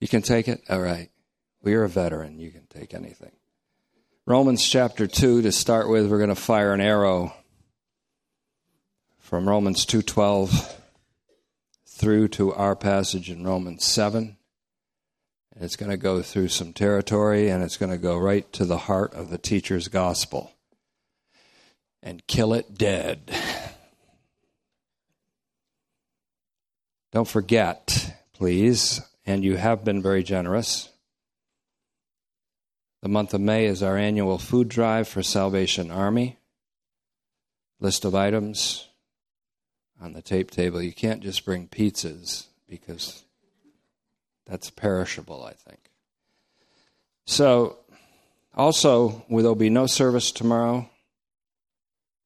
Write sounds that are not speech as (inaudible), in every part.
You can take it? All right. Well, you're a veteran. You can take anything. Romans chapter 2 to start with, we're going to fire an arrow from Romans 2:12 through to our passage in Romans 7. And it's going to go through some territory and it's going to go right to the heart of the teacher's gospel and kill it dead. Don't forget, please, and you have been very generous. The month of May is our annual food drive for Salvation Army. List of items on the tape table. You can't just bring pizzas because that's perishable, I think. So, also, there'll be no service tomorrow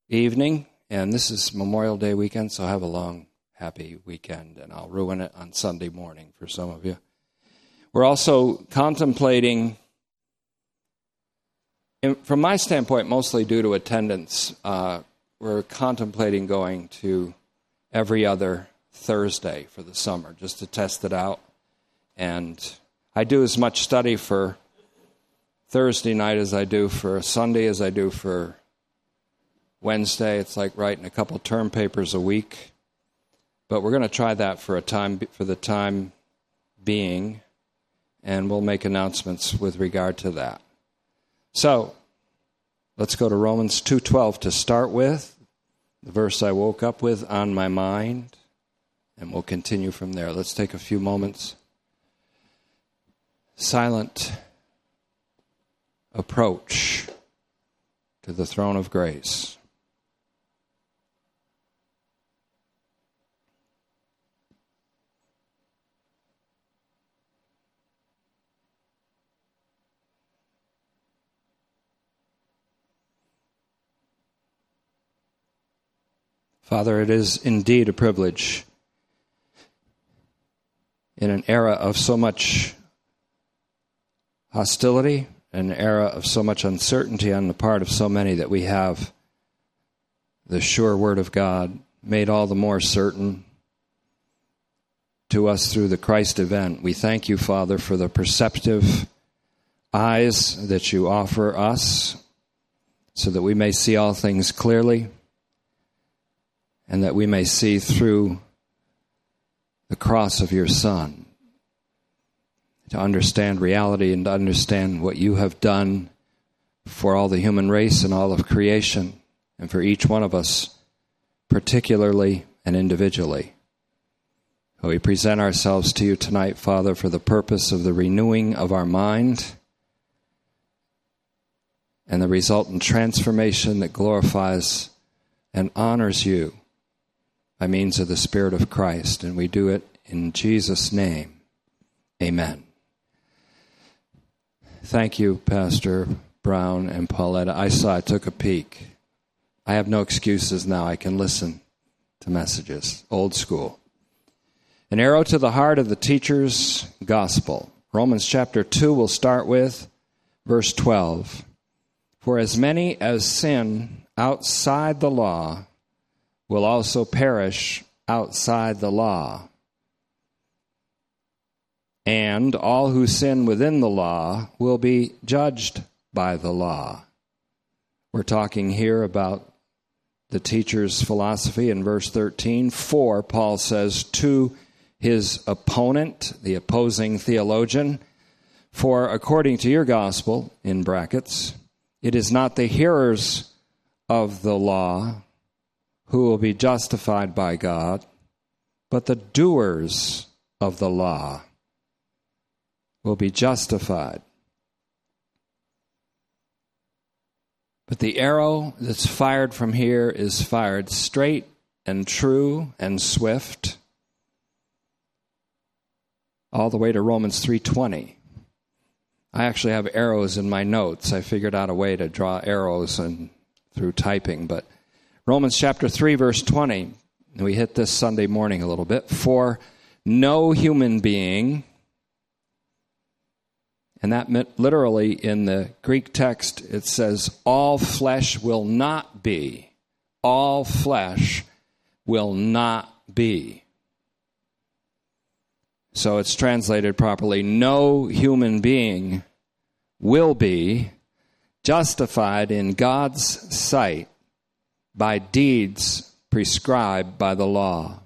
evening, and this is Memorial Day weekend, so have a long happy weekend, and I'll ruin it on Sunday morning for some of you. We're also contemplating, from my standpoint, mostly due to attendance, uh, we're contemplating going to every other Thursday for the summer just to test it out. And I do as much study for Thursday night as I do for Sunday as I do for Wednesday. It's like writing a couple term papers a week. But we're going to try that for a time for the time being, and we'll make announcements with regard to that. So, let's go to Romans 2:12 to start with, the verse I woke up with on my mind, and we'll continue from there. Let's take a few moments. Silent approach to the throne of grace. Father, it is indeed a privilege in an era of so much hostility, an era of so much uncertainty on the part of so many that we have the sure Word of God made all the more certain to us through the Christ event. We thank you, Father, for the perceptive eyes that you offer us so that we may see all things clearly and that we may see through the cross of your Son to understand reality and to understand what you have done for all the human race and all of creation, and for each one of us, particularly and individually. We present ourselves to you tonight, Father, for the purpose of the renewing of our mind and the resultant transformation that glorifies and honors you by means of the Spirit of Christ. And we do it in Jesus' name. Amen. Thank you, Pastor Brown and Pauletta. I saw, I took a peek. I have no excuses now. I can listen to messages, old school. An arrow to the heart of the teacher's gospel. Romans chapter 2, we'll start with verse 12. For as many as sin outside the law will also perish outside the law. And all who sin within the law will be judged by the law. We're talking here about the teacher's philosophy in verse 13. For, Paul says to his opponent, the opposing theologian, for according to your gospel, in brackets, it is not the hearers of the law who will be justified by God, but the doers of the law will be justified. But the arrow that's fired from here is fired straight and true and swift all the way to Romans 3:20. I actually have arrows in my notes. I figured out a way to draw arrows and through typing, but Romans chapter 3, verse 20. We hit this Sunday morning a little bit. For no human being, and that meant literally in the Greek text, it says, all flesh will not be. All flesh will not be. So it's translated properly no human being will be justified in God's sight by deeds prescribed by the law.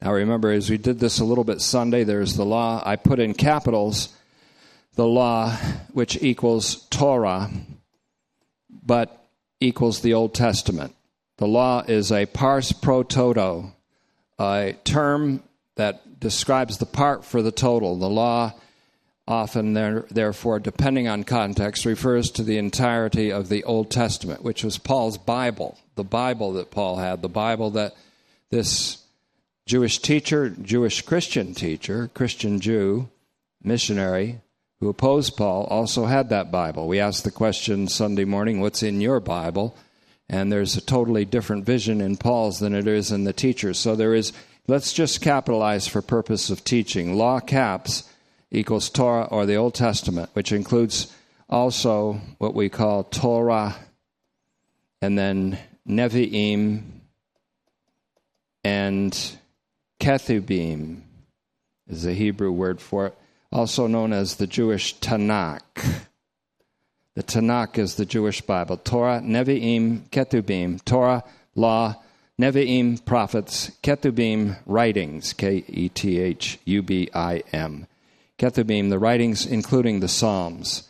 Now, remember, as we did this a little bit Sunday, there's the law. I put in capitals the law, which equals Torah, but equals the Old Testament. The law is a pars pro toto, a term that describes the part for the total. The law often, there, therefore, depending on context, refers to the entirety of the Old Testament, which was Paul's Bible, the Bible that Paul had, the Bible that this Jewish teacher, Jewish Christian teacher, Christian Jew, missionary, who opposed Paul, also had that Bible. We asked the question Sunday morning, What's in your Bible? And there's a totally different vision in Paul's than it is in the teacher's. So there is, let's just capitalize for purpose of teaching. Law caps equals Torah or the Old Testament, which includes also what we call Torah and then Nevi'im and Ketubim is the Hebrew word for it, also known as the Jewish Tanakh. The Tanakh is the Jewish Bible. Torah, Nevi'im, Ketubim. Torah, law, Nevi'im, prophets, Ketubim, writings, K E T H U B I M. Ketubim, the writings including the Psalms.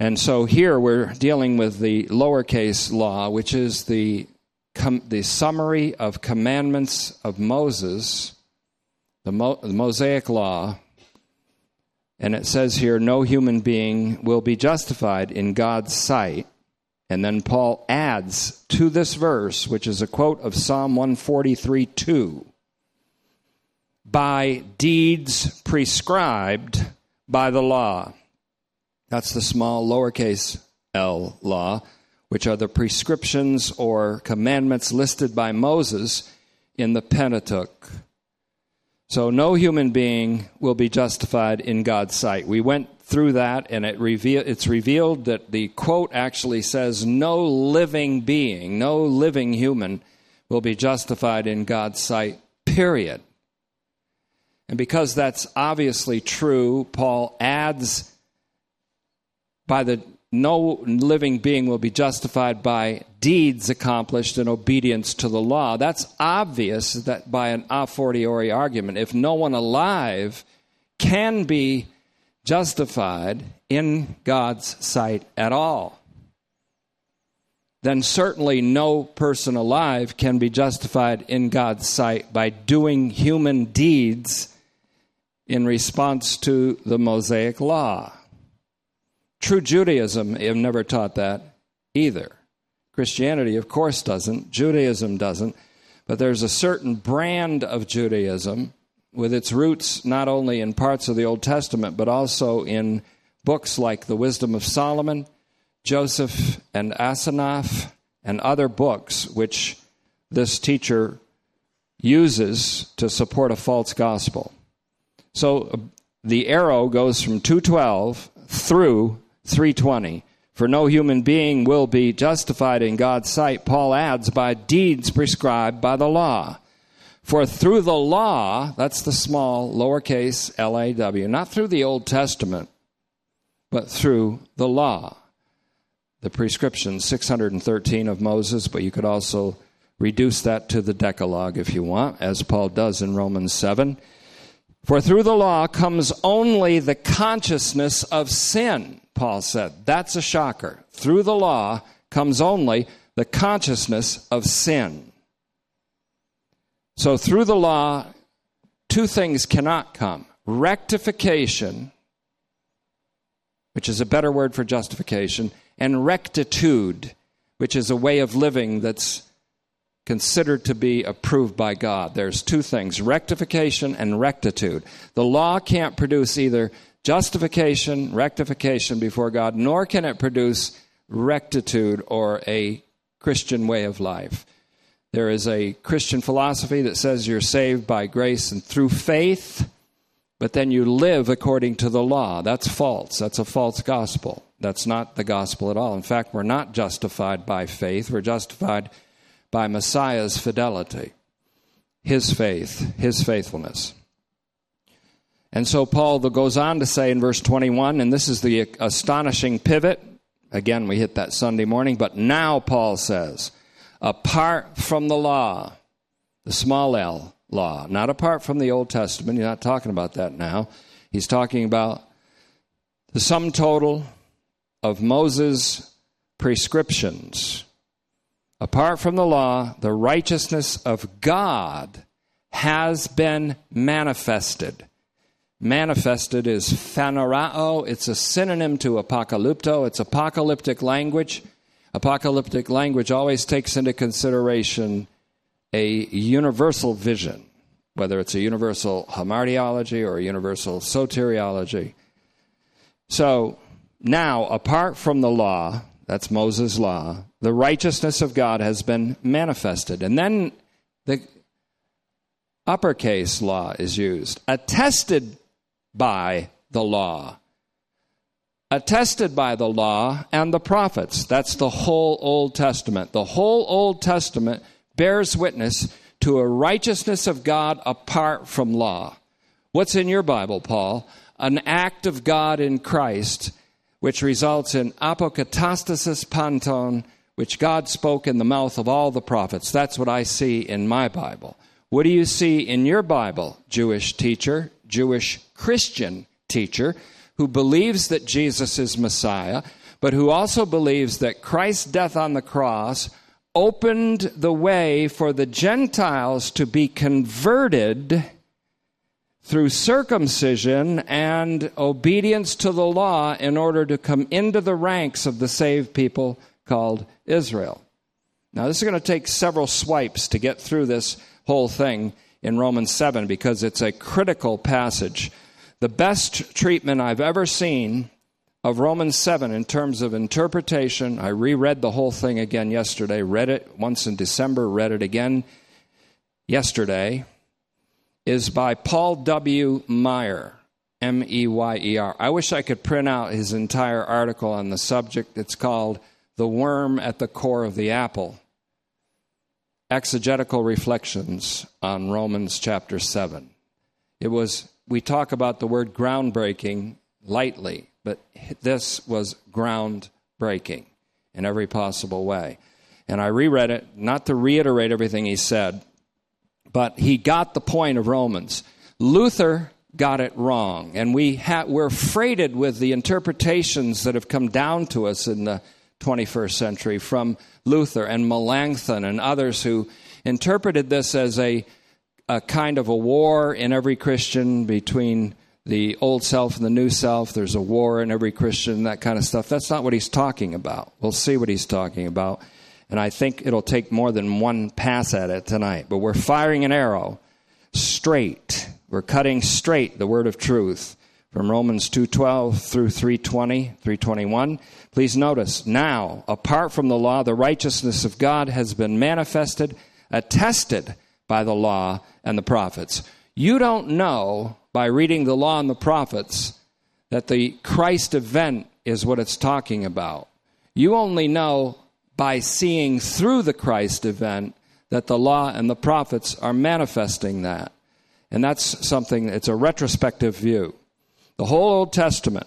And so here we're dealing with the lowercase law, which is the, com- the summary of commandments of Moses, the, Mo- the Mosaic law. And it says here, no human being will be justified in God's sight. And then Paul adds to this verse, which is a quote of Psalm 143 2 by deeds prescribed by the law. That's the small lowercase l law, which are the prescriptions or commandments listed by Moses in the Pentateuch. So no human being will be justified in God's sight. We went through that and it reveal, it's revealed that the quote actually says no living being, no living human will be justified in God's sight, period. And because that's obviously true, Paul adds by the no living being will be justified by deeds accomplished in obedience to the law. That's obvious that by an a fortiori argument, if no one alive can be justified in God's sight at all, then certainly no person alive can be justified in God's sight by doing human deeds in response to the Mosaic law. True Judaism have never taught that either. Christianity, of course, doesn't. Judaism doesn't. But there's a certain brand of Judaism with its roots not only in parts of the Old Testament, but also in books like the Wisdom of Solomon, Joseph and Aseneth, and other books which this teacher uses to support a false gospel. So uh, the arrow goes from 212 through 320. For no human being will be justified in God's sight, Paul adds, by deeds prescribed by the law. For through the law, that's the small lowercase l a w, not through the Old Testament, but through the law. The prescription, 613 of Moses, but you could also reduce that to the Decalogue if you want, as Paul does in Romans 7. For through the law comes only the consciousness of sin, Paul said. That's a shocker. Through the law comes only the consciousness of sin. So through the law, two things cannot come rectification, which is a better word for justification, and rectitude, which is a way of living that's considered to be approved by God. There's two things rectification and rectitude. The law can't produce either justification, rectification before God, nor can it produce rectitude or a Christian way of life. There is a Christian philosophy that says you're saved by grace and through faith, but then you live according to the law. That's false. That's a false gospel. That's not the gospel at all. In fact, we're not justified by faith, we're justified by Messiah's fidelity, his faith, his faithfulness. And so Paul goes on to say in verse 21, and this is the astonishing pivot. Again, we hit that Sunday morning, but now Paul says, apart from the law, the small l law, not apart from the Old Testament, you're not talking about that now. He's talking about the sum total of Moses' prescriptions. Apart from the law, the righteousness of God has been manifested manifested is phanerao. It's a synonym to apocalypto. It's apocalyptic language. Apocalyptic language always takes into consideration a universal vision, whether it's a universal hamartiology or a universal soteriology. So now, apart from the law, that's Moses' law, the righteousness of God has been manifested. And then the uppercase law is used, attested by the law. Attested by the law and the prophets. That's the whole Old Testament. The whole Old Testament bears witness to a righteousness of God apart from law. What's in your Bible, Paul? An act of God in Christ, which results in apokatastasis panton, which God spoke in the mouth of all the prophets. That's what I see in my Bible. What do you see in your Bible, Jewish teacher, Jewish Christian teacher who believes that Jesus is Messiah, but who also believes that Christ's death on the cross opened the way for the Gentiles to be converted through circumcision and obedience to the law in order to come into the ranks of the saved people called Israel. Now, this is going to take several swipes to get through this whole thing in Romans 7 because it's a critical passage. The best treatment I've ever seen of Romans 7 in terms of interpretation, I reread the whole thing again yesterday, read it once in December, read it again yesterday, is by Paul W. Meyer, M E Y E R. I wish I could print out his entire article on the subject. It's called The Worm at the Core of the Apple exegetical reflections on Romans chapter 7. It was, we talk about the word groundbreaking lightly, but this was groundbreaking in every possible way. And I reread it, not to reiterate everything he said, but he got the point of Romans. Luther got it wrong, and we ha- we're freighted with the interpretations that have come down to us in the 21st century from Luther and Melanchthon and others who interpreted this as a, a kind of a war in every Christian between the old self and the new self. There's a war in every Christian, that kind of stuff. That's not what he's talking about. We'll see what he's talking about. And I think it'll take more than one pass at it tonight. But we're firing an arrow straight. We're cutting straight the word of truth from Romans 2:12 through 3:20, 321. Please notice, now, apart from the law, the righteousness of God has been manifested, attested by the law and the prophets. You don't know by reading the law and the prophets that the Christ event is what it's talking about. You only know by seeing through the Christ event that the law and the prophets are manifesting that. And that's something, it's a retrospective view. The whole Old Testament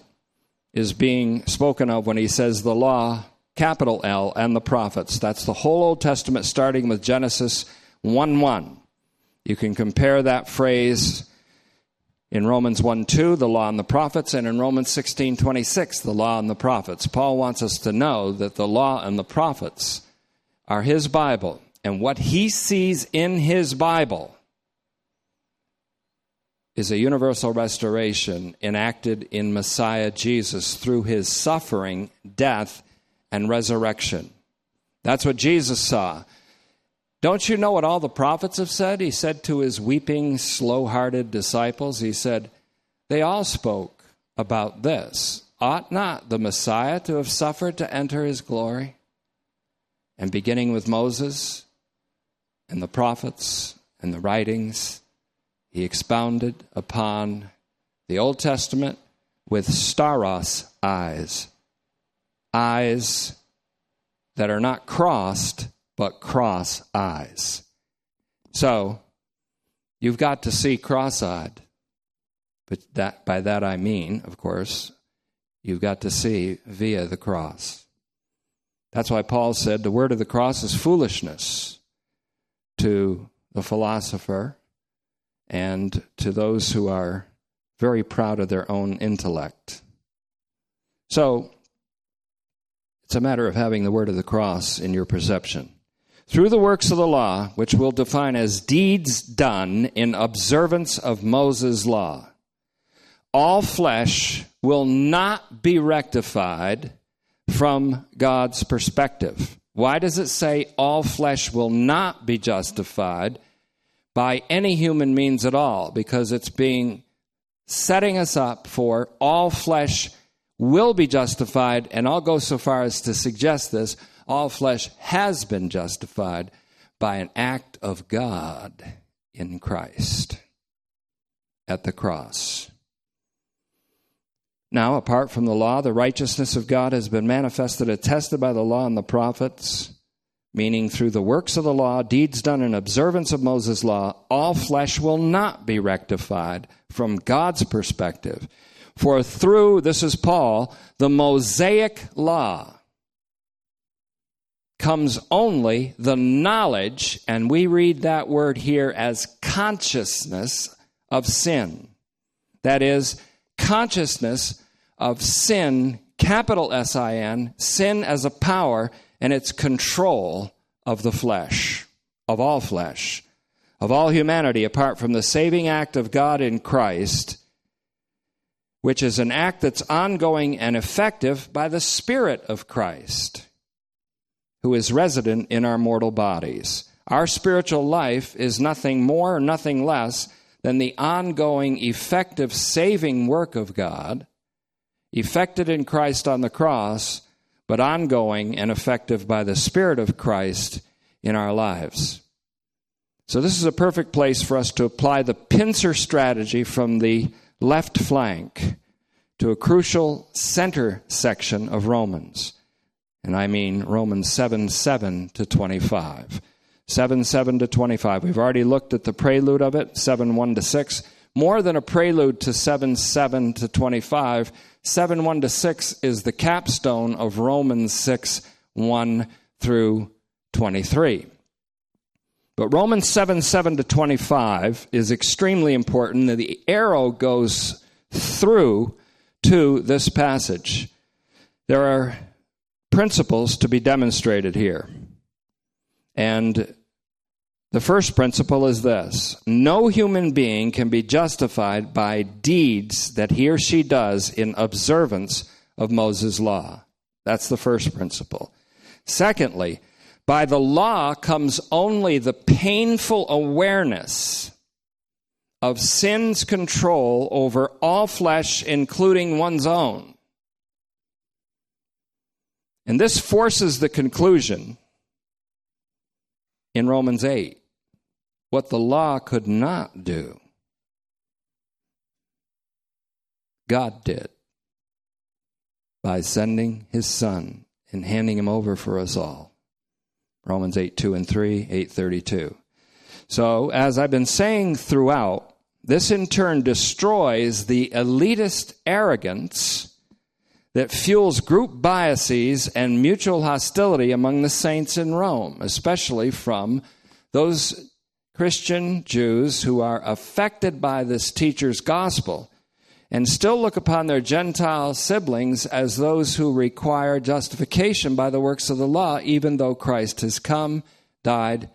is being spoken of when he says the law, capital L, and the prophets. That's the whole Old Testament starting with Genesis 1 1. You can compare that phrase in Romans 1 2, the law and the prophets, and in Romans 16 26, the law and the prophets. Paul wants us to know that the law and the prophets are his Bible, and what he sees in his Bible is a universal restoration enacted in Messiah Jesus through his suffering, death, and resurrection. That's what Jesus saw. Don't you know what all the prophets have said? He said to his weeping, slow hearted disciples, He said, They all spoke about this. Ought not the Messiah to have suffered to enter his glory? And beginning with Moses and the prophets and the writings, he expounded upon the Old Testament with stauros eyes, eyes that are not crossed, but cross eyes. So, you've got to see cross eyed. But that, by that I mean, of course, you've got to see via the cross. That's why Paul said the word of the cross is foolishness to the philosopher and to those who are very proud of their own intellect. So, it's a matter of having the word of the cross in your perception. Through the works of the law, which we'll define as deeds done in observance of Moses' law, all flesh will not be rectified from God's perspective. Why does it say all flesh will not be justified by any human means at all? Because it's being setting us up for all flesh will be justified, and I'll go so far as to suggest this all flesh has been justified by an act of God in Christ at the cross. Now, apart from the law, the righteousness of God has been manifested, attested by the law and the prophets, meaning through the works of the law, deeds done in observance of Moses' law, all flesh will not be rectified from God's perspective. For through, this is Paul, the Mosaic law comes only the knowledge, and we read that word here as consciousness of sin. That is, consciousness of sin, capital S I N, sin as a power, and its control of the flesh, of all flesh, of all humanity, apart from the saving act of God in Christ, which is an act that's ongoing and effective by the Spirit of Christ, who is resident in our mortal bodies. Our spiritual life is nothing more, nothing less than the ongoing, effective, saving work of God, effected in Christ on the cross, but ongoing and effective by the Spirit of Christ in our lives. So, this is a perfect place for us to apply the pincer strategy from the left flank to a crucial center section of Romans. And I mean Romans 7 7 to 25. 7 7 to 25. We've already looked at the prelude of it, 7 1 to 6. More than a prelude to 7 7 to 25, 7 1 to 6 is the capstone of Romans 6 1 through 23. But Romans 7 7 to 25 is extremely important. The arrow goes through to this passage. There are principles to be demonstrated here. And the first principle is this no human being can be justified by deeds that he or she does in observance of Moses' law. That's the first principle. Secondly, by the law comes only the painful awareness of sin's control over all flesh, including one's own. And this forces the conclusion in Romans 8 what the law could not do, God did by sending his son and handing him over for us all. Romans 8 2 and 3, 832. So, as I've been saying throughout, this in turn destroys the elitist arrogance that fuels group biases and mutual hostility among the saints in Rome, especially from those Christian Jews who are affected by this teacher's gospel and still look upon their Gentile siblings as those who require justification by the works of the law, even though Christ has come, died,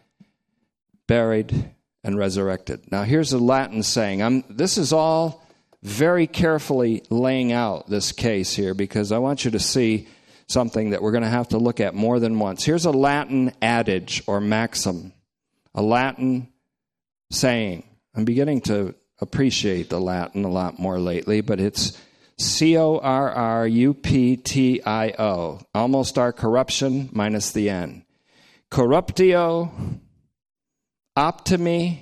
buried, and resurrected. Now, here's a Latin saying. I'm, this is all very carefully laying out this case here because I want you to see something that we're going to have to look at more than once. Here's a Latin adage or maxim, a Latin saying. I'm beginning to appreciate the Latin a lot more lately, but it's C O R R U P T I O, almost our corruption minus the N. Corruptio, optimi,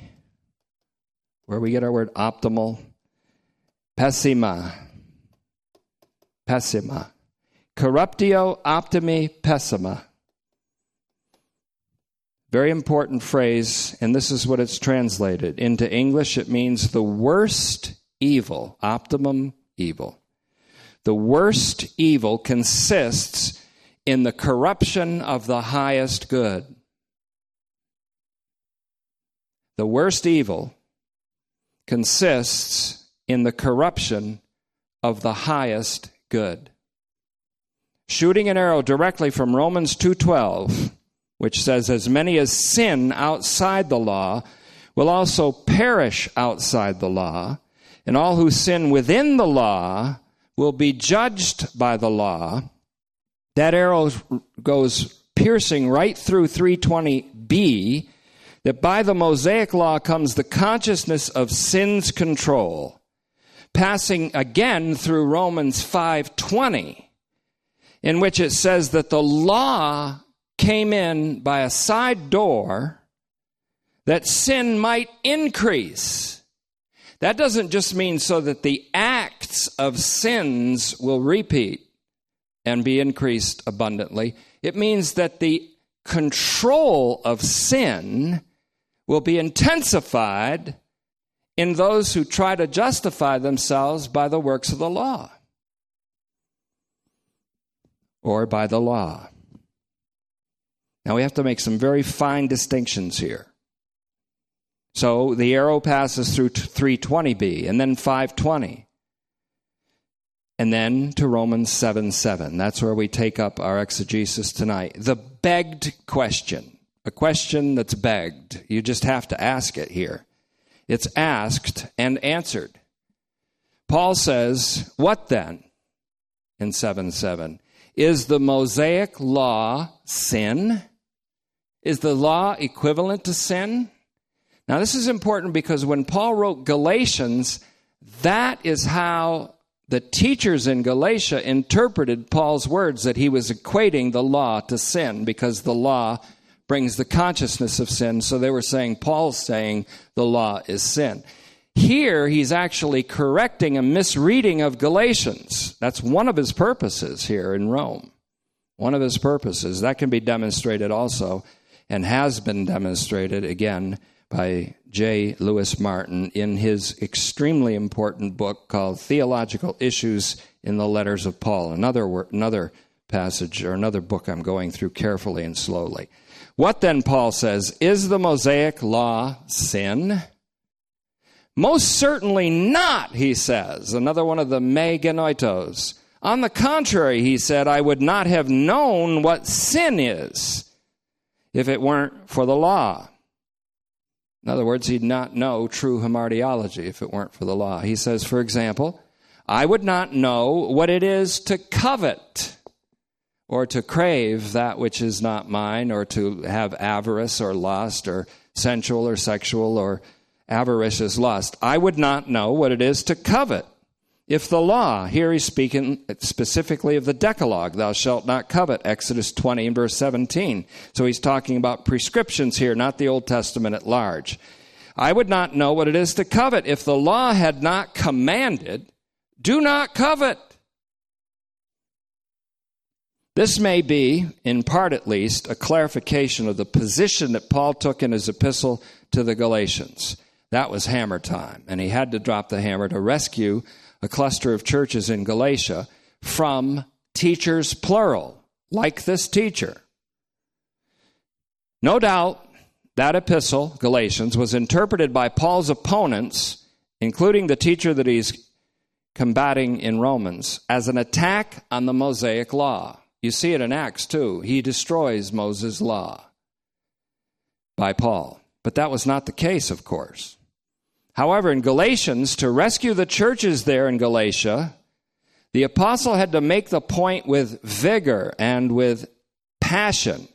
where we get our word optimal, pessima. Pessima. Corruptio optimi pessima. Very important phrase, and this is what it's translated. Into English, it means the worst evil, optimum evil. The worst evil consists in the corruption of the highest good. The worst evil consists in the corruption of the highest good. Shooting an arrow directly from Romans 2:12, which says as many as sin outside the law will also perish outside the law, and all who sin within the law will be judged by the law. That arrow goes piercing right through 320b that by the Mosaic law comes the consciousness of sin's control, passing again through Romans 5:20, in which it says that the law came in by a side door that sin might increase. That doesn't just mean so that the acts of sins will repeat and be increased abundantly. It means that the control of sin will be intensified in those who try to justify themselves by the works of the law or by the law. Now we have to make some very fine distinctions here. So the arrow passes through 320b and then 520. And then to Romans 7 7. That's where we take up our exegesis tonight. The begged question a question that's begged. You just have to ask it here. It's asked and answered. Paul says, What then? In 7 7. Is the Mosaic law sin? Is the law equivalent to sin? Now, this is important because when Paul wrote Galatians, that is how the teachers in Galatia interpreted Paul's words that he was equating the law to sin because the law brings the consciousness of sin. So they were saying, Paul's saying the law is sin. Here, he's actually correcting a misreading of Galatians. That's one of his purposes here in Rome. One of his purposes. That can be demonstrated also, and has been demonstrated again by J. Louis Martyn in his extremely important book called Theological Issues in the Letters of Paul. Another, another passage or another book I'm going through carefully and slowly. What then, Paul says, is the Mosaic law sin? Most certainly not, he says. Another one of the me genoitos. On the contrary, he said, I would not have known what sin is if it weren't for the law. In other words, he'd not know true hamartiology if it weren't for the law. He says, for example, I would not know what it is to covet or to crave that which is not mine, or to have avarice or lust, or sensual or sexual or avaricious lust. I would not know what it is to covet. If the law, here he's speaking specifically of the Decalogue, thou shalt not covet, Exodus 20 and verse 17. So he's talking about prescriptions here, not the Old Testament at large. I would not know what it is to covet if the law had not commanded, do not covet. This may be, in part at least, a clarification of the position that Paul took in his epistle to the Galatians. That was hammer time, and he had to drop the hammer to rescue a cluster of churches in Galatia from teachers, plural, like this teacher. No doubt that epistle, Galatians, was interpreted by Paul's opponents, including the teacher that he's combating in Romans, as an attack on the Mosaic law. You see it in Acts too. He destroys Moses' law by Paul. But that was not the case, of course. However, in Galatians, to rescue the churches there in Galatia, the apostle had to make the point with vigor and with passion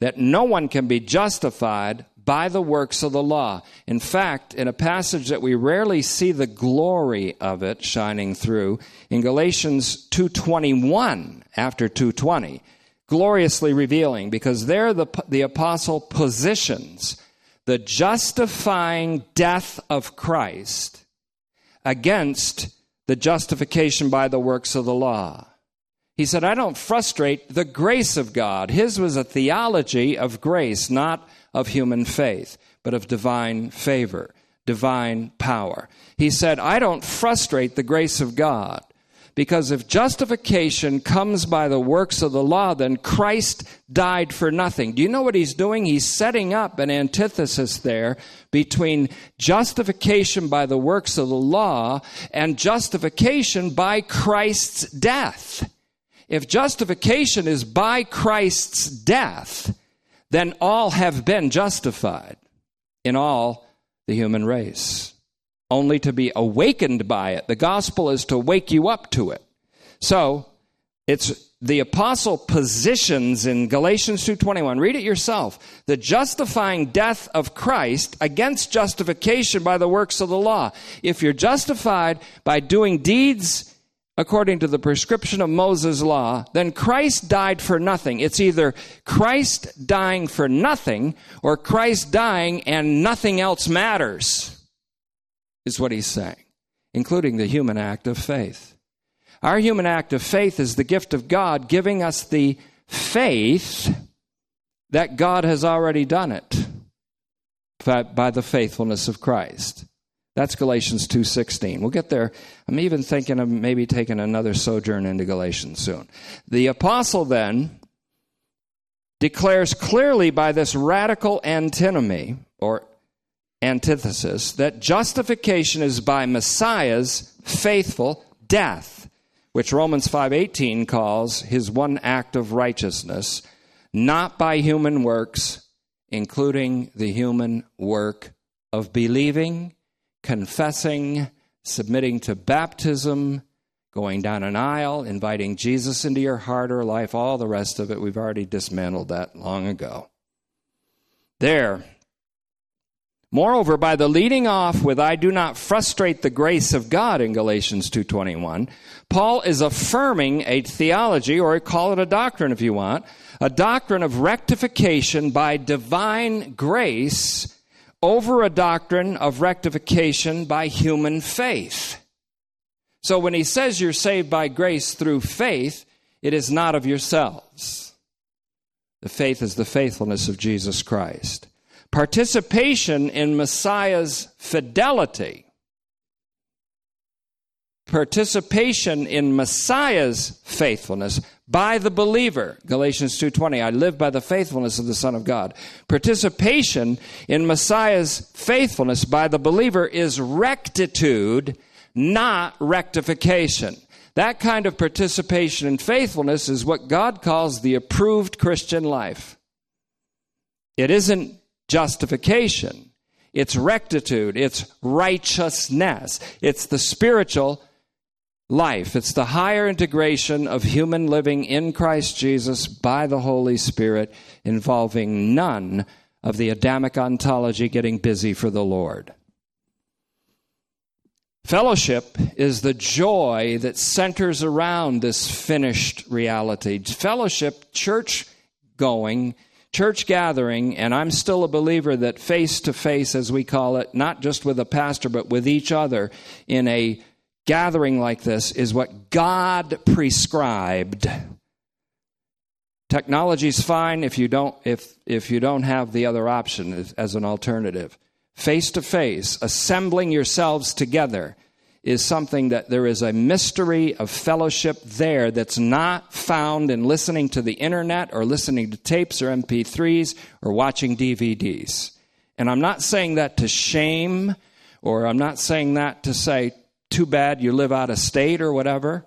that no one can be justified by the works of the law. In fact, in a passage that we rarely see the glory of it shining through, in Galatians 2:21 after 2:20, gloriously revealing because there the the apostle positions the justifying death of Christ against the justification by the works of the law. He said, I don't frustrate the grace of God. His was a theology of grace, not of human faith, but of divine favor. divine power. He said, I don't frustrate the grace of God. Because if justification comes by the works of the law, then Christ died for nothing. Do you know what he's doing? He's setting up an antithesis there between justification by the works of the law and justification by Christ's death. If justification is by Christ's death, then all have been justified in all the human race, only to be awakened by it. The gospel is to wake you up to it. So, it's the apostle positions in Galatians 2:21 read it yourself the justifying death of Christ against justification by the works of the law if you're justified by doing deeds according to the prescription of Moses' law, then Christ died for nothing. It's either Christ dying for nothing or Christ dying and nothing else matters, is what he's saying, including the human act of faith. Our human act of faith is the gift of God giving us the faith that God has already done it by the faithfulness of Christ. That's Galatians 2:16. We'll get there. I'm even thinking of maybe taking another sojourn into Galatians soon. The apostle then declares clearly by this radical antinomy or antithesis that justification is by Messiah's faithful death, which Romans 5:18 calls his one act of righteousness, not by human works, including the human work of believing confessing, submitting to baptism, going down an aisle, inviting Jesus into your heart or life, all the rest of it. We've already dismantled that long ago. There. Moreover, by the leading off with I do not frustrate the grace of God in Galatians 2:21, Paul is affirming a theology or call it a doctrine if you want, a doctrine of rectification by divine grace over a doctrine of rectification by human faith. So when he says you're saved by grace through faith, it is not of yourselves. The faith is the faithfulness of Jesus Christ. Participation in Messiah's fidelity. Participation in Messiah's faithfulness by the believer. Galatians 2.20 i live by the faithfulness of the son of god. Participation in messiah's faithfulness by the believer is rectitude not rectification. That kind of participation in faithfulness is what god calls the approved christian life. It isn't justification. It's rectitude. It's righteousness. It's the spiritual life. It's the higher integration of human living in Christ Jesus by the Holy Spirit, involving none of the Adamic ontology getting busy for the Lord. Fellowship is the joy that centers around this finished reality. Fellowship, church going, church gathering, and I'm still a believer that face to face, as we call it, not just with a pastor, but with each other in a gathering like this is what God prescribed. Technology is fine if you don't if if you don't have the other option as an alternative. Face to face, assembling yourselves together is something that there is a mystery of fellowship there that's not found in listening to the internet or listening to tapes or MP3s or watching DVDs. And I'm not saying that to shame or I'm not saying that to say too bad you live out of state or whatever.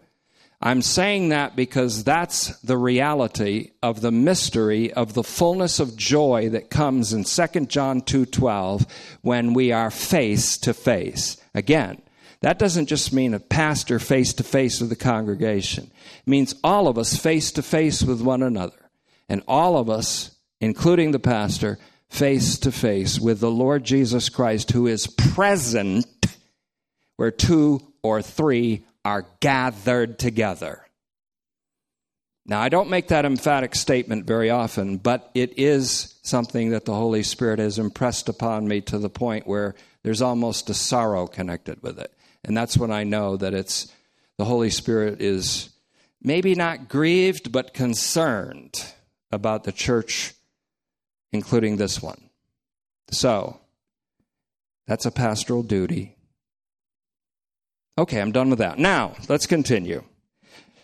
I'm saying that because that's the reality of the mystery of the fullness of joy that comes in 2 John 2:12 when we are face to face. Again, that doesn't just mean a pastor face to face with the congregation. It means all of us face to face with one another. And all of us, including the pastor, face to face with the Lord Jesus Christ who is present where two or three are gathered together. Now, I don't make that emphatic statement very often, but it is something that the Holy Spirit has impressed upon me to the point where there's almost a sorrow connected with it. And that's when I know that it's the Holy Spirit is maybe not grieved, but concerned about the church, including this one. So, That's a pastoral duty. Okay, I'm done with that. Now, let's continue.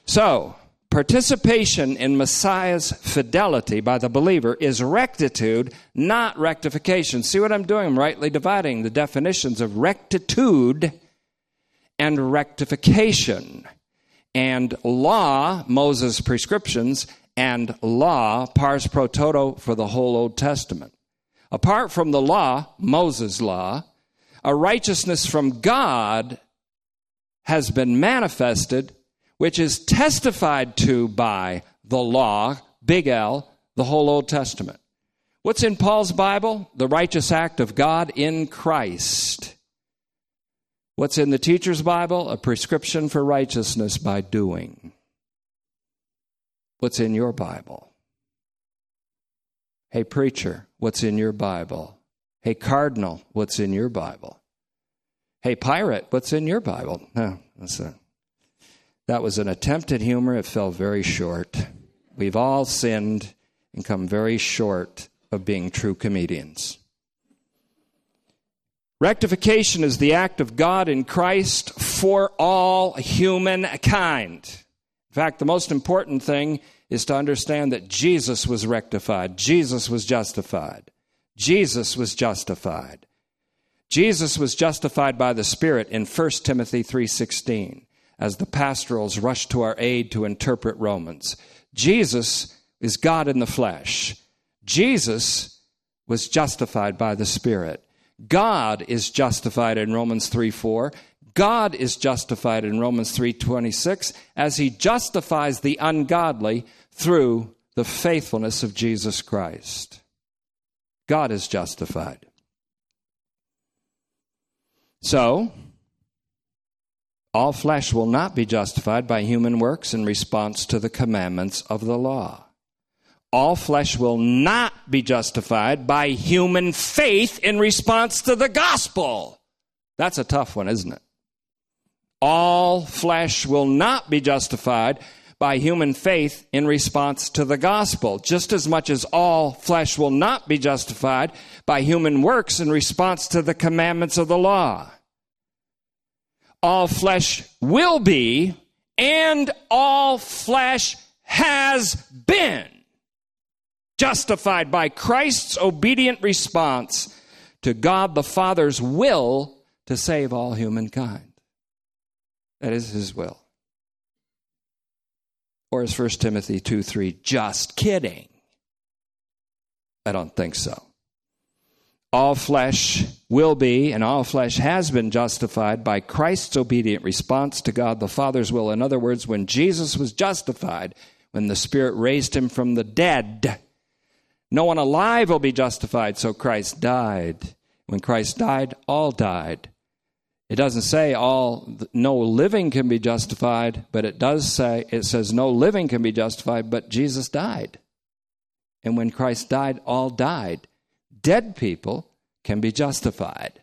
So, participation in Messiah's fidelity by the believer is rectitude, not rectification. See what I'm doing? I'm rightly dividing the definitions of rectitude and rectification. And law, Moses' prescriptions, and law, pars pro toto, for the whole Old Testament. Apart from the law, Moses' law, a righteousness from God has been manifested, which is testified to by the law, big L, the whole Old Testament. What's in Paul's Bible? The righteous act of God in Christ. What's in the teacher's Bible? A prescription for righteousness by doing. What's in your Bible? Hey, preacher, what's in your Bible? Hey, cardinal, what's in your Bible? Hey, pirate, what's in your Bible? No, that's a, that was an attempt at humor. It fell very short. We've all sinned and come very short of being true comedians. Rectification is the act of God in Christ for all humankind. In fact, the most important thing is to understand that Jesus was rectified, Jesus was justified. Jesus was justified. Jesus was justified by the Spirit in 1 Timothy 3:16 as the pastorals rush to our aid to interpret Romans. Jesus is God in the flesh. Jesus was justified by the Spirit. God is justified in Romans 3 4. God is justified in Romans 3:26 as he justifies the ungodly through the faithfulness of Jesus Christ. God is justified. So, all flesh will not be justified by human works in response to the commandments of the law all flesh will not be justified by human faith in response to the gospel. That's a tough one, isn't it? All flesh will not be justified by human faith in response to the gospel, just as much as all flesh will not be justified by human works in response to the commandments of the law. All flesh will be, and all flesh has been justified by Christ's obedient response to God the Father's will to save all humankind. That is his will. Or is 1 Timothy 2 3 just kidding? I don't think so. All flesh will be, and all flesh has been justified by Christ's obedient response to God the Father's will. In other words, when Jesus was justified, when the Spirit raised him from the dead, no one alive will be justified, so Christ died. When Christ died, all died. It doesn't say all no living can be justified, but it does say it says no living can be justified, but Jesus died. And when Christ died, all died. Dead people can be justified.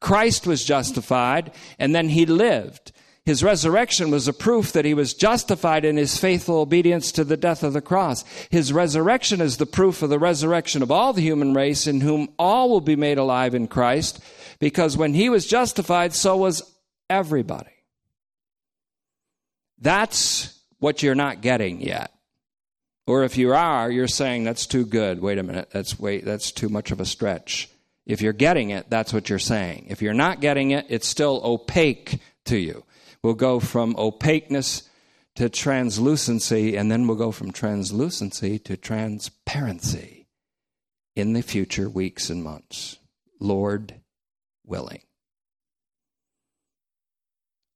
Christ was justified and then he lived. His resurrection was a proof that he was justified in his faithful obedience to the death of the cross. His resurrection is the proof of the resurrection of all the human race, in whom all will be made alive in Christ, because when he was justified, so was everybody. That's what you're not getting yet. Or if you are, you're saying that's too good. Wait a minute, that's wait, that's too much of a stretch. If you're getting it, that's what you're saying. If you're not getting it, it's still opaque to you. We'll go from opaqueness to translucency, and then we'll go from translucency to transparency in the future weeks and months. Lord willing.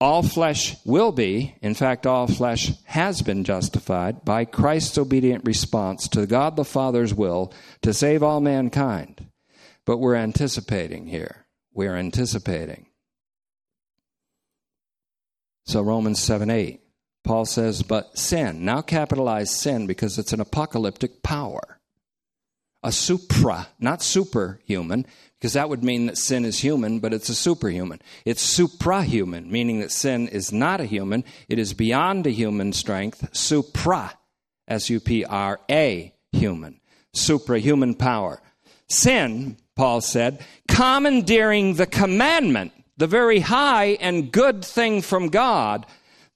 All flesh will be, in fact, all flesh has been justified by Christ's obedient response to God the Father's will to save all mankind. But we're anticipating here. We're anticipating. So Romans 7 8, Paul says, but sin, now capitalize sin because it's an apocalyptic power. A supra, not superhuman, because that would mean that sin is human, but it's a superhuman. It's suprahuman, meaning that sin is not a human, it is beyond a human strength, supra, S U P R A, human, suprahuman power. Sin, Paul said, commandeering the commandment, the very high and good thing from God.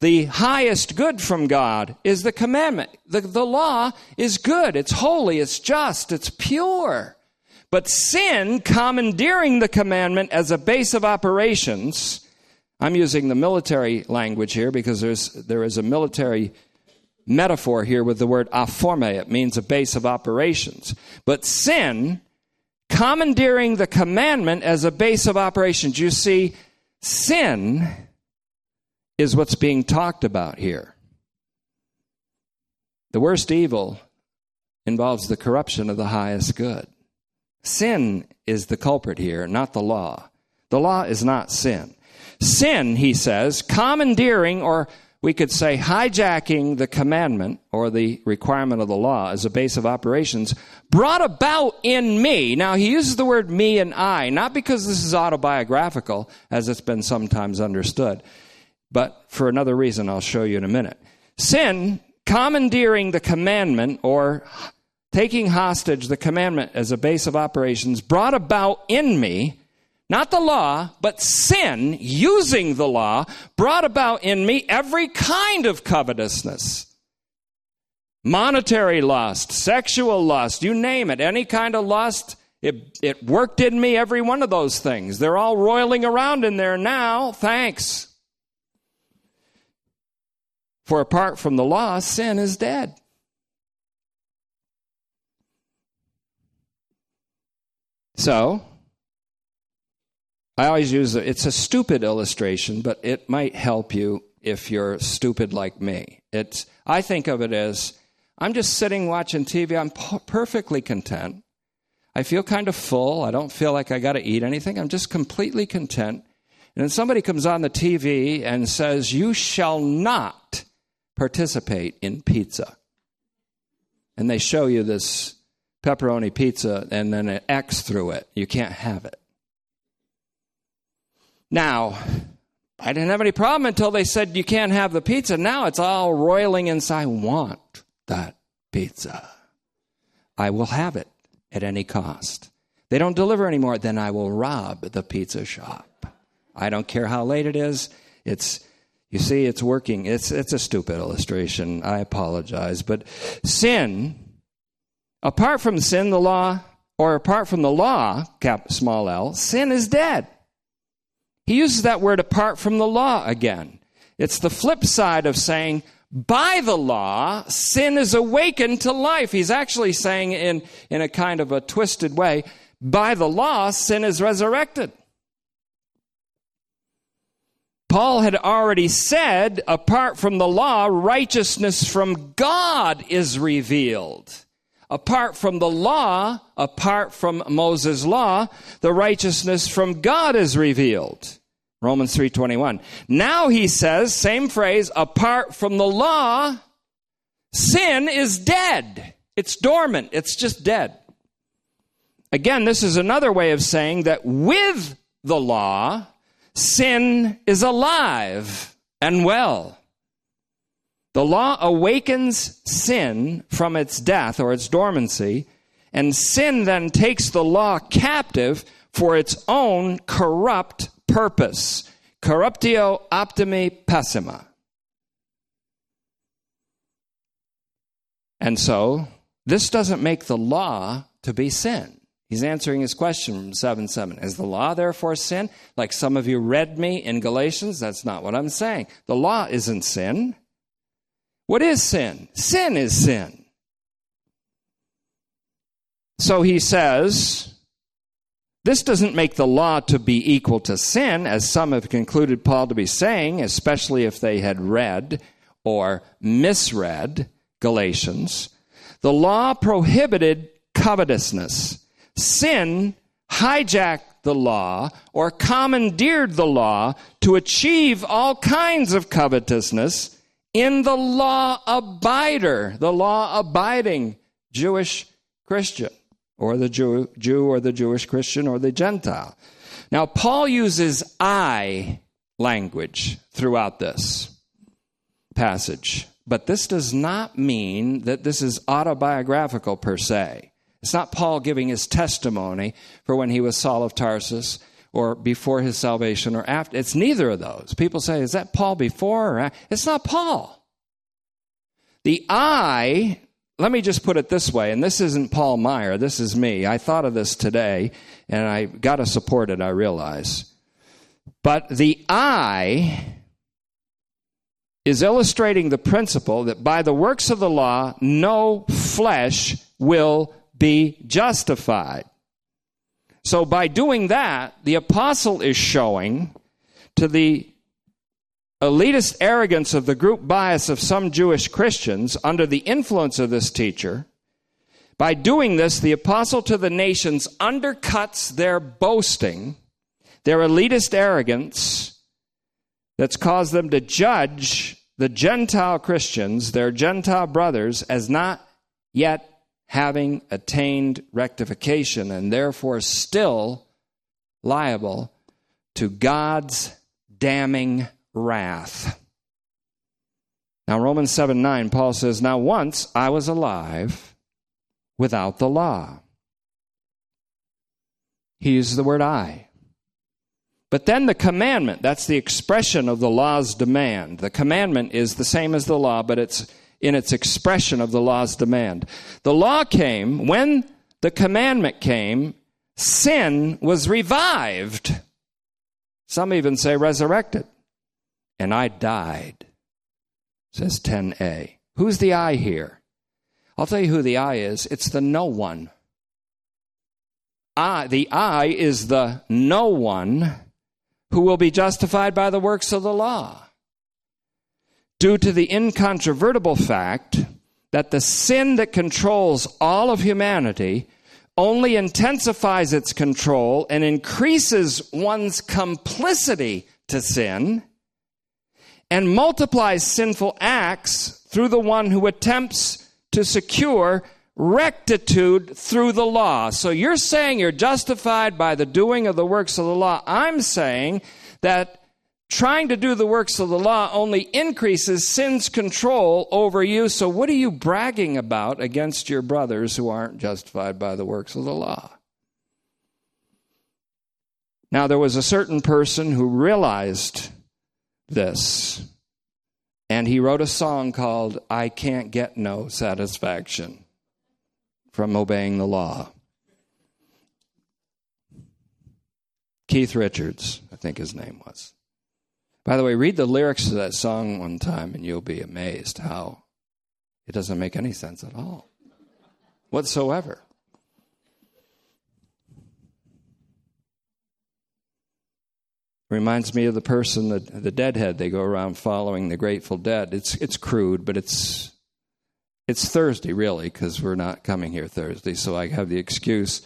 The highest good from God is the commandment. The, the law is good, it's holy, it's just, it's pure. But sin, commandeering the commandment as a base of operations, I'm using the military language here because there's, there is a military metaphor here with the word aphorme. It means a base of operations. But sin, commandeering the commandment as a base of operations. You see, sin is what's being talked about here. The worst evil involves the corruption of the highest good. Sin is the culprit here, not the law. The law is not sin. Sin, he says, commandeering, or we could say hijacking the commandment or the requirement of the law as a base of operations, brought about in me. Now, he uses the word me and I, not because this is autobiographical, as it's been sometimes understood, but for another reason I'll show you in a minute. Sin, commandeering the commandment or taking hostage the commandment as a base of operations brought about in me, not the law, but sin, using the law, brought about in me every kind of covetousness. Monetary lust, sexual lust, you name it, any kind of lust, it, it worked in me, every one of those things. They're all roiling around in there now. Thanks. For apart from the law, sin is dead. So, I always use it. It's a stupid illustration, but it might help you if you're stupid like me. It's, I think of it as I'm just sitting watching TV. I'm perfectly content. I feel kind of full. I don't feel like I got to eat anything. I'm just completely content. And then somebody comes on the TV and says, You shall not participate in pizza. And they show you this pepperoni pizza and then an X through it. You can't have it. Now, I didn't have any problem until they said you can't have the pizza. Now it's all roiling inside. I want that pizza. I will have it at any cost. They don't deliver anymore, then I will rob the pizza shop. I don't care how late it is. It's you see, it's working. It's it's a stupid illustration. I apologize. But sin Apart from sin, the law, or apart from the law, cap small l, sin is dead. He uses that word apart from the law again. It's the flip side of saying, by the law, sin is awakened to life. He's actually saying in, in a kind of a twisted way, by the law, sin is resurrected. Paul had already said, apart from the law, righteousness from God is revealed apart from the law, apart from Moses' law, the righteousness from God is revealed. Romans 3:21. Now he says, same phrase, apart from the law, sin is dead. It's dormant. It's just dead. Again, this is another way of saying that with the law, sin is alive and well. The law awakens sin from its death or its dormancy, and sin then takes the law captive for its own corrupt purpose. Corruptio optimi pessima. And so, this doesn't make the law to be sin. He's answering his question from 7 7. Is the law therefore sin? Like some of you read me in Galatians, that's not what I'm saying. The law isn't sin. What is sin? Sin is sin. So he says, this doesn't make the law to be equal to sin, as some have concluded Paul to be saying, especially if they had read or misread Galatians. The law prohibited covetousness. Sin hijacked the law or commandeered the law to achieve all kinds of covetousness in the law abider, the law abiding Jewish Christian, or the Jew, Jew or the Jewish Christian or the Gentile. Now, Paul uses I language throughout this passage, but this does not mean that this is autobiographical per se. It's not Paul giving his testimony for when he was Saul of Tarsus or before his salvation or after. It's neither of those. People say, is that Paul before or after? It's not Paul. The I, let me just put it this way, and this isn't Paul Meyer, this is me. I thought of this today, and I got to support it, I realize. But the I is illustrating the principle that by the works of the law, no flesh will be justified. So, by doing that, the apostle is showing to the elitist arrogance of the group bias of some Jewish Christians under the influence of this teacher. By doing this, the apostle to the nations undercuts their boasting, their elitist arrogance that's caused them to judge the Gentile Christians, their Gentile brothers, as not yet having attained rectification and therefore still liable to God's damning wrath. Now, Romans 7 9, Paul says, Now once I was alive without the law. He uses the word I. But then the commandment, that's the expression of the law's demand. The commandment is the same as the law, but it's in its expression of the law's demand. The law came, when the commandment came, sin was revived. Some even say resurrected and I died, says 10a. Who's the I here? I'll tell you who the I is. It's the no one. I, the I is the no one who will be justified by the works of the law. Due to the incontrovertible fact that the sin that controls all of humanity only intensifies its control and increases one's complicity to sin and multiplies sinful acts through the one who attempts to secure rectitude through the law. So you're saying you're justified by the doing of the works of the law. I'm saying that trying to do the works of the law only increases sin's control over you. So what are you bragging about against your brothers who aren't justified by the works of the law? Now, there was a certain person who realized this. And he wrote a song called I Can't Get No Satisfaction from Obeying the Law. Keith Richards, I think his name was. By the way, read the lyrics to that song one time and you'll be amazed how it doesn't make any sense at all whatsoever. Reminds me of the person, the, the deadhead, they go around following the Grateful Dead. It's, it's crude, but it's, it's Thursday, really, because we're not coming here Thursday, so I have the excuse.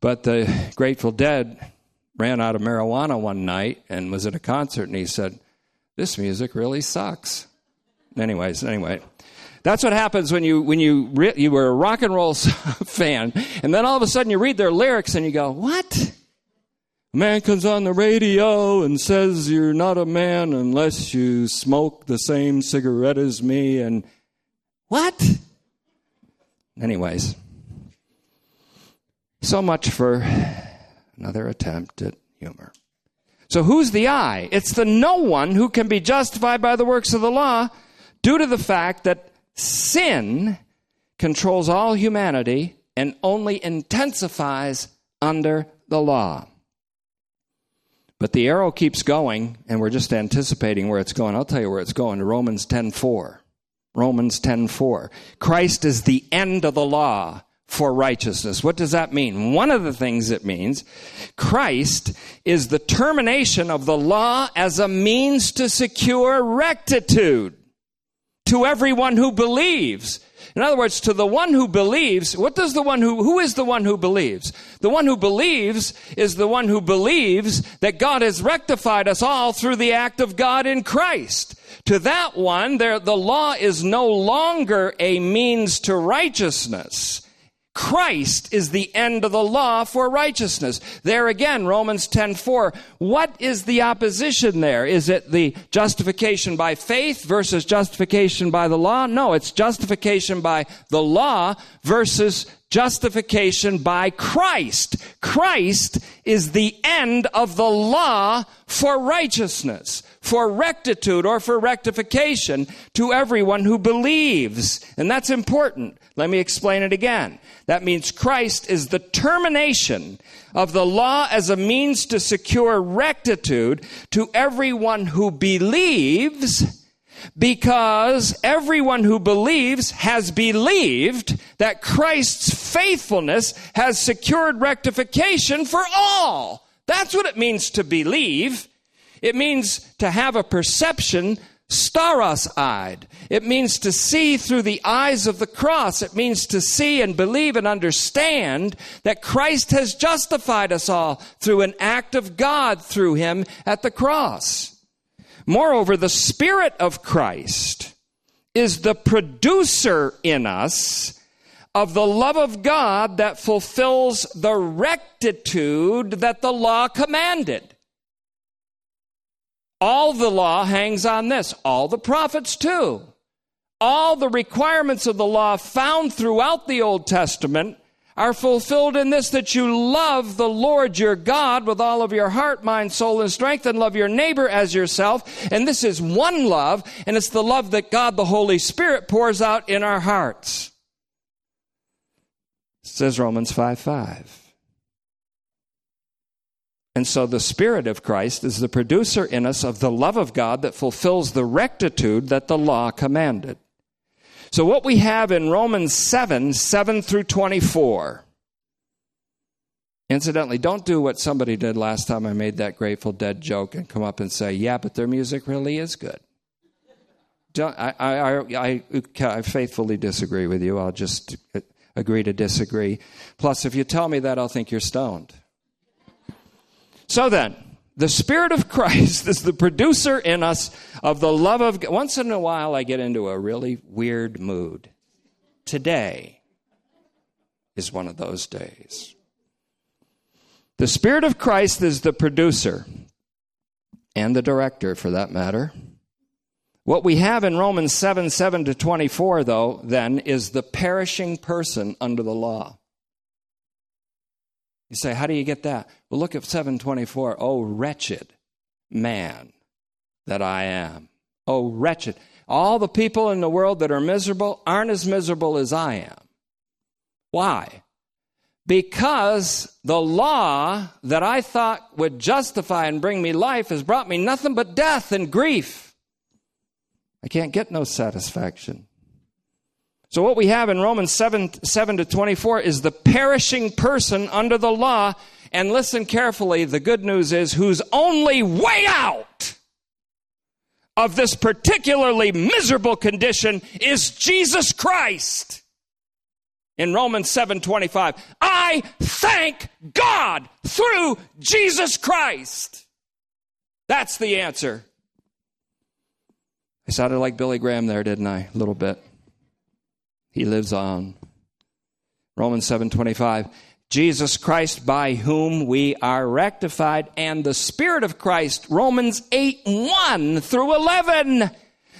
But the Grateful Dead ran out of marijuana one night and was at a concert, and he said, This music really sucks. Anyways, anyway. That's what happens when you when you re- you were a rock and roll (laughs) fan, and then all of a sudden you read their lyrics and you go, "What? A man comes on the radio and says you're not a man unless you smoke the same cigarette as me and what? Anyways, so much for another attempt at humor. So who's the I? It's the no one who can be justified by the works of the law due to the fact that sin controls all humanity and only intensifies under the law. But the arrow keeps going, and we're just anticipating where it's going. I'll tell you where it's going to Romans 10:4. Romans 10:4. Christ is the end of the law for righteousness. What does that mean? One of the things it means, Christ is the termination of the law as a means to secure rectitude to everyone who believes. In other words, to the one who believes, what does the one who, who is the one who believes? The one who believes is the one who believes that God has rectified us all through the act of God in Christ. To that one, there, the law is no longer a means to righteousness. Christ is the end of the law for righteousness. There again, Romans 10:4. What is the opposition there? Is it the justification by faith versus justification by the law? No, it's justification by the law versus justification by Christ. Christ is the end of the law for righteousness, for rectitude, or for rectification to everyone who believes. And that's important. Let me explain it again. That means Christ is the termination of the law as a means to secure rectitude to everyone who believes because everyone who believes has believed that Christ's faithfulness has secured rectification for all. That's what it means to believe. It means to have a perception stauros eyed. It means to see through the eyes of the cross. It means to see and believe and understand that Christ has justified us all through an act of God through him at the cross. Moreover, the Spirit of Christ is the producer in us of the love of God that fulfills the rectitude that the law commanded. All the law hangs on this, all the prophets too. All the requirements of the law found throughout the Old Testament are fulfilled in this that you love the Lord your God with all of your heart, mind, soul, and strength, and love your neighbor as yourself. And this is one love, and it's the love that God the Holy Spirit pours out in our hearts. Says Romans 5 5. And so the Spirit of Christ is the producer in us of the love of God that fulfills the rectitude that the law commanded. So, what we have in Romans 7 7 through 24. Incidentally, don't do what somebody did last time I made that Grateful Dead joke and come up and say, yeah, but their music really is good. Don't, I, I, I, I faithfully disagree with you. I'll just uh, agree to disagree. Plus, if you tell me that, I'll think you're stoned. So then, the Spirit of Christ (laughs) is the producer in us of the love of God. Once in a while, I get into a really weird mood. Today is one of those days. The Spirit of Christ is the producer and the director, for that matter. What we have in Romans 7 7 to 24, though, then, is the perishing person under the law. You say, how do you get that? Well, look at 724. Oh, wretched man that I am. Oh, wretched. All the people in the world that are miserable aren't as miserable as I am. Why? Because the law that I thought would justify and bring me life has brought me nothing but death and grief. I can't get no satisfaction. So, what we have in Romans 7, 7 to 24 is the perishing person under the law. And listen carefully, the good news is whose only way out of this particularly miserable condition is Jesus Christ. In Romans 7:25, I thank God through Jesus Christ. That's the answer. I sounded like Billy Graham there, didn't I? A little bit. He lives on. Romans 7:25 Jesus Christ by whom we are rectified and the spirit of Christ Romans 8 1 through 11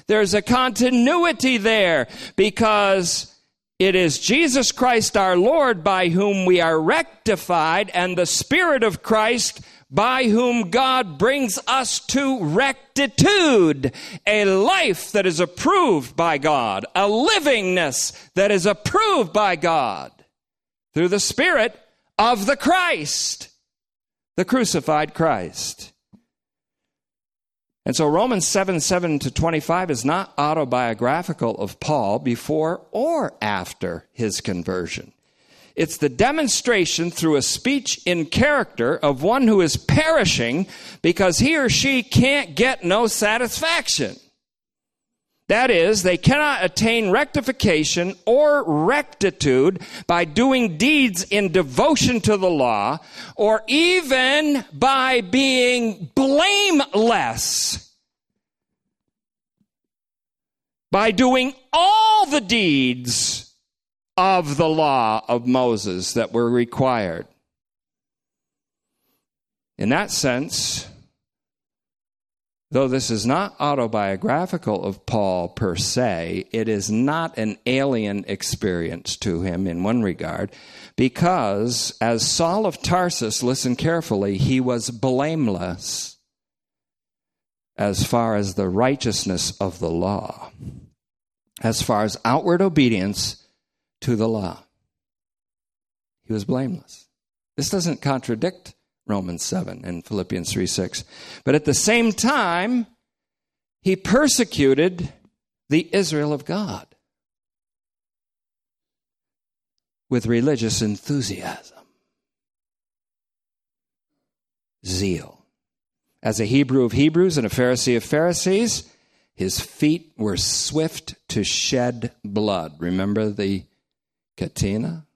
there's a continuity there because it is Jesus Christ our Lord by whom we are rectified and the spirit of Christ by whom God brings us to rectitude, a life that is approved by God, a livingness that is approved by God through the Spirit of the Christ, the crucified Christ. And so Romans 7 7 to 25 is not autobiographical of Paul before or after his conversion. It's the demonstration through a speech in character of one who is perishing because he or she can't get no satisfaction. That is, they cannot attain rectification or rectitude by doing deeds in devotion to the law or even by being blameless. By doing all the deeds of the law of Moses that were required. In that sense, Though this is not autobiographical of Paul per se, it is not an alien experience to him in one regard, because as Saul of Tarsus, listen carefully, he was blameless as far as the righteousness of the law, as far as outward obedience to the law. He was blameless. This doesn't contradict Romans 7 and Philippians 3 6. But at the same time, he persecuted the Israel of God with religious enthusiasm, zeal. As a Hebrew of Hebrews and a Pharisee of Pharisees, his feet were swift to shed blood. Remember the catena?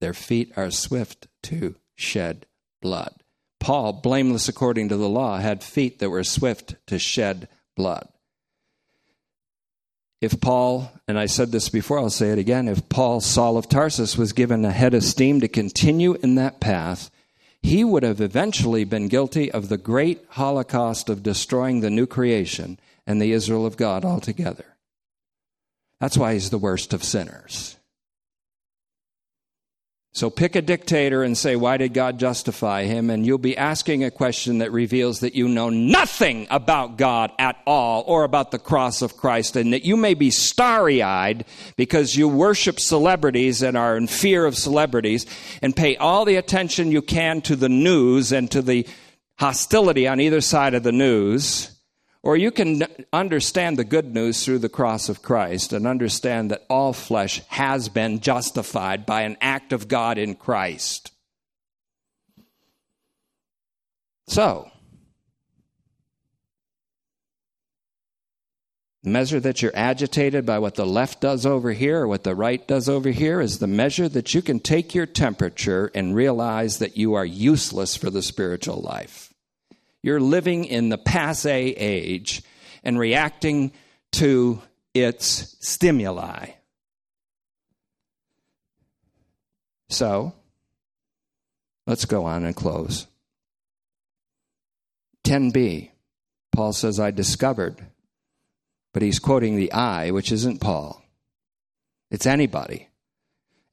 Their feet are swift to shed blood. Paul, blameless according to the law, had feet that were swift to shed blood. If Paul, and I said this before, I'll say it again, if Paul, Saul of Tarsus, was given a head of steam to continue in that path, he would have eventually been guilty of the great holocaust of destroying the new creation and the Israel of God altogether. That's why he's the worst of sinners. So pick a dictator and say, Why did God justify him? And you'll be asking a question that reveals that you know nothing about God at all or about the cross of Christ, and that you may be starry eyed because you worship celebrities and are in fear of celebrities and pay all the attention you can to the news and to the hostility on either side of the news or you can understand the good news through the cross of Christ and understand that all flesh has been justified by an act of God in Christ. So, the measure that you're agitated by what the left does over here or what the right does over here is the measure that you can take your temperature and realize that you are useless for the spiritual life. You're living in the passe age and reacting to its stimuli. So, let's go on and close. 10b, Paul says, I discovered, but he's quoting the I, which isn't Paul. It's anybody,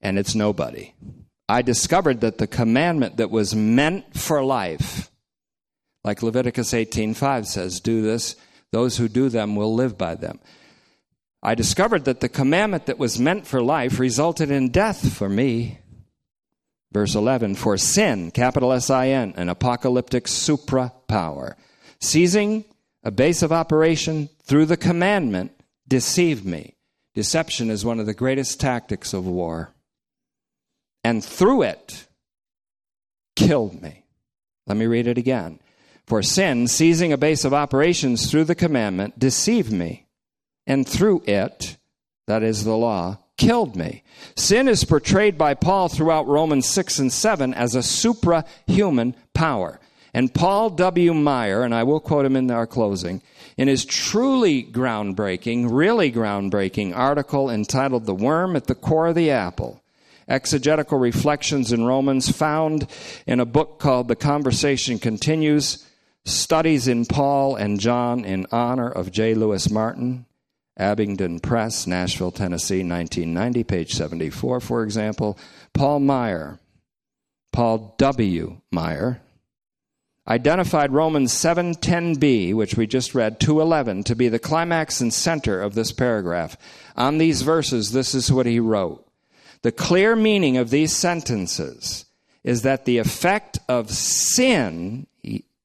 and it's nobody. I discovered that the commandment that was meant for life like Leviticus 18:5 says, do this, those who do them will live by them. I discovered that the commandment that was meant for life resulted in death for me. Verse 11, for sin, capital S I N, an apocalyptic supra power, seizing a base of operation through the commandment, deceived me. Deception is one of the greatest tactics of war. And through it, killed me. Let me read it again. For sin, seizing a base of operations through the commandment, deceived me, and through it, that is the law, killed me. Sin is portrayed by Paul throughout Romans 6 and 7 as a suprahuman power. And Paul W. Meyer, and I will quote him in our closing, in his truly groundbreaking, really groundbreaking article entitled The Worm at the Core of the Apple, exegetical reflections in Romans found in a book called The Conversation Continues Studies in Paul and John in honor of J. Louis Martyn, Abingdon Press, Nashville, Tennessee, 1990, page 74, for example. Paul Meyer, Paul W. Meyer, identified Romans 7:10b, which we just read, 2:11 to be the climax and center of this paragraph. On these verses, this is what he wrote. The clear meaning of these sentences is that the effect of sin,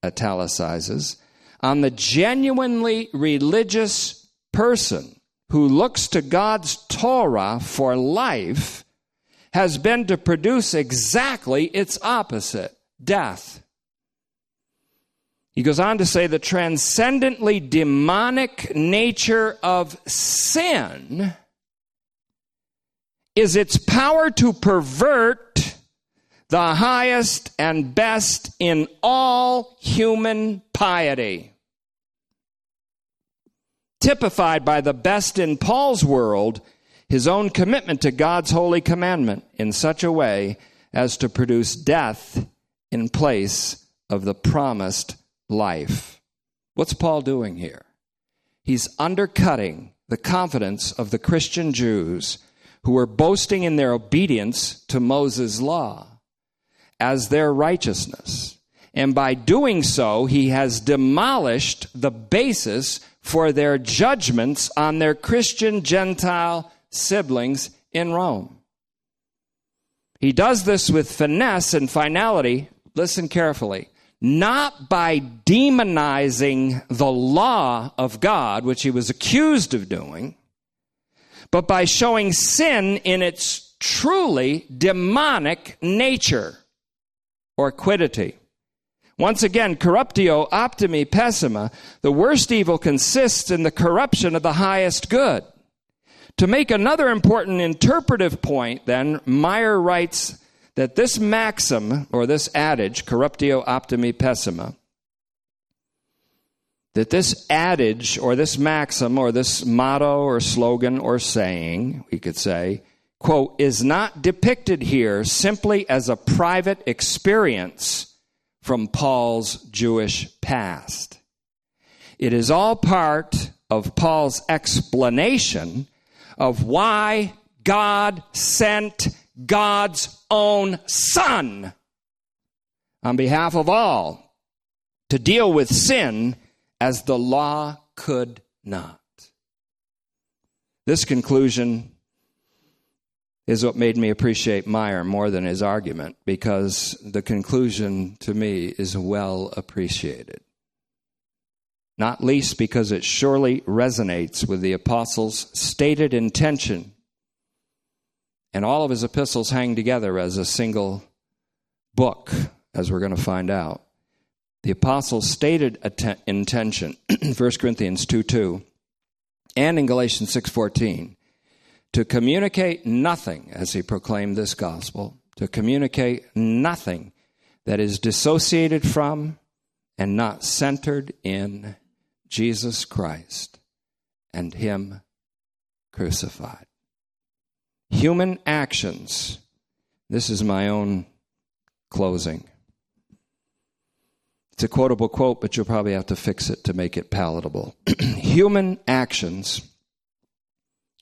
italicizes, on the genuinely religious person who looks to God's Torah for life has been to produce exactly its opposite death. He goes on to say the transcendently demonic nature of sin is its power to pervert the highest and best in all human piety. Typified by the best in Paul's world, his own commitment to God's holy commandment in such a way as to produce death in place of the promised life. What's Paul doing here? He's undercutting the confidence of the Christian Jews who were boasting in their obedience to Moses' law as their righteousness. And by doing so, he has demolished the basis for their judgments on their Christian Gentile siblings in Rome. He does this with finesse and finality. Listen carefully. Not by demonizing the law of God, which he was accused of doing, but by showing sin in its truly demonic nature or quiddity. Once again, corruptio optimi pessima, the worst evil consists in the corruption of the highest good. To make another important interpretive point, then, Meyer writes that this maxim, or this adage, corruptio optimi pessima, that this adage, or this maxim, or this motto, or slogan, or saying, we could say, quote, is not depicted here simply as a private experience from Paul's Jewish past. It is all part of Paul's explanation of why God sent God's own Son on behalf of all to deal with sin as the law could not. This conclusion is what made me appreciate Meyer more than his argument because the conclusion to me is well appreciated. Not least because it surely resonates with the apostle's stated intention. And all of his epistles hang together as a single book, as we're going to find out. The apostle's stated intention, (clears throat) 1 Corinthians 2 2, and in Galatians 6 14 to communicate nothing as he proclaimed this gospel, to communicate nothing that is dissociated from and not centered in Jesus Christ and Him crucified. Human actions, this is my own closing. It's a quotable quote, but you'll probably have to fix it to make it palatable. (clears throat) Human actions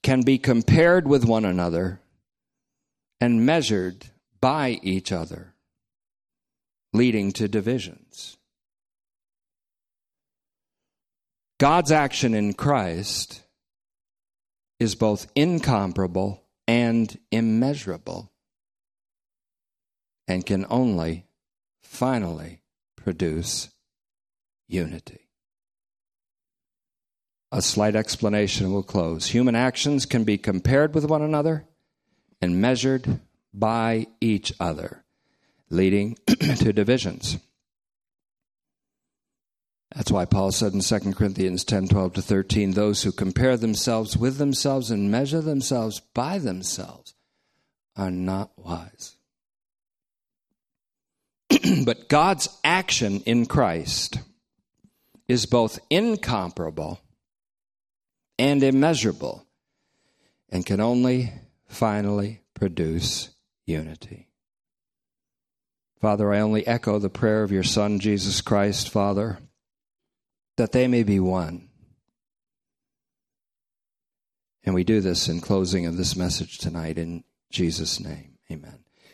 can be compared with one another and measured by each other, leading to divisions. God's action in Christ is both incomparable and immeasurable and can only finally produce unity. A slight explanation will close. Human actions can be compared with one another and measured by each other, leading (clears throat) to divisions. That's why Paul said in 2 Corinthians 10 12 to 13, those who compare themselves with themselves and measure themselves by themselves are not wise. (clears throat) but God's action in Christ is both incomparable and immeasurable and can only finally produce unity. Father, I only echo the prayer of your Son, Jesus Christ, Father, that they may be one. And we do this in closing of this message tonight in Jesus' name. Amen.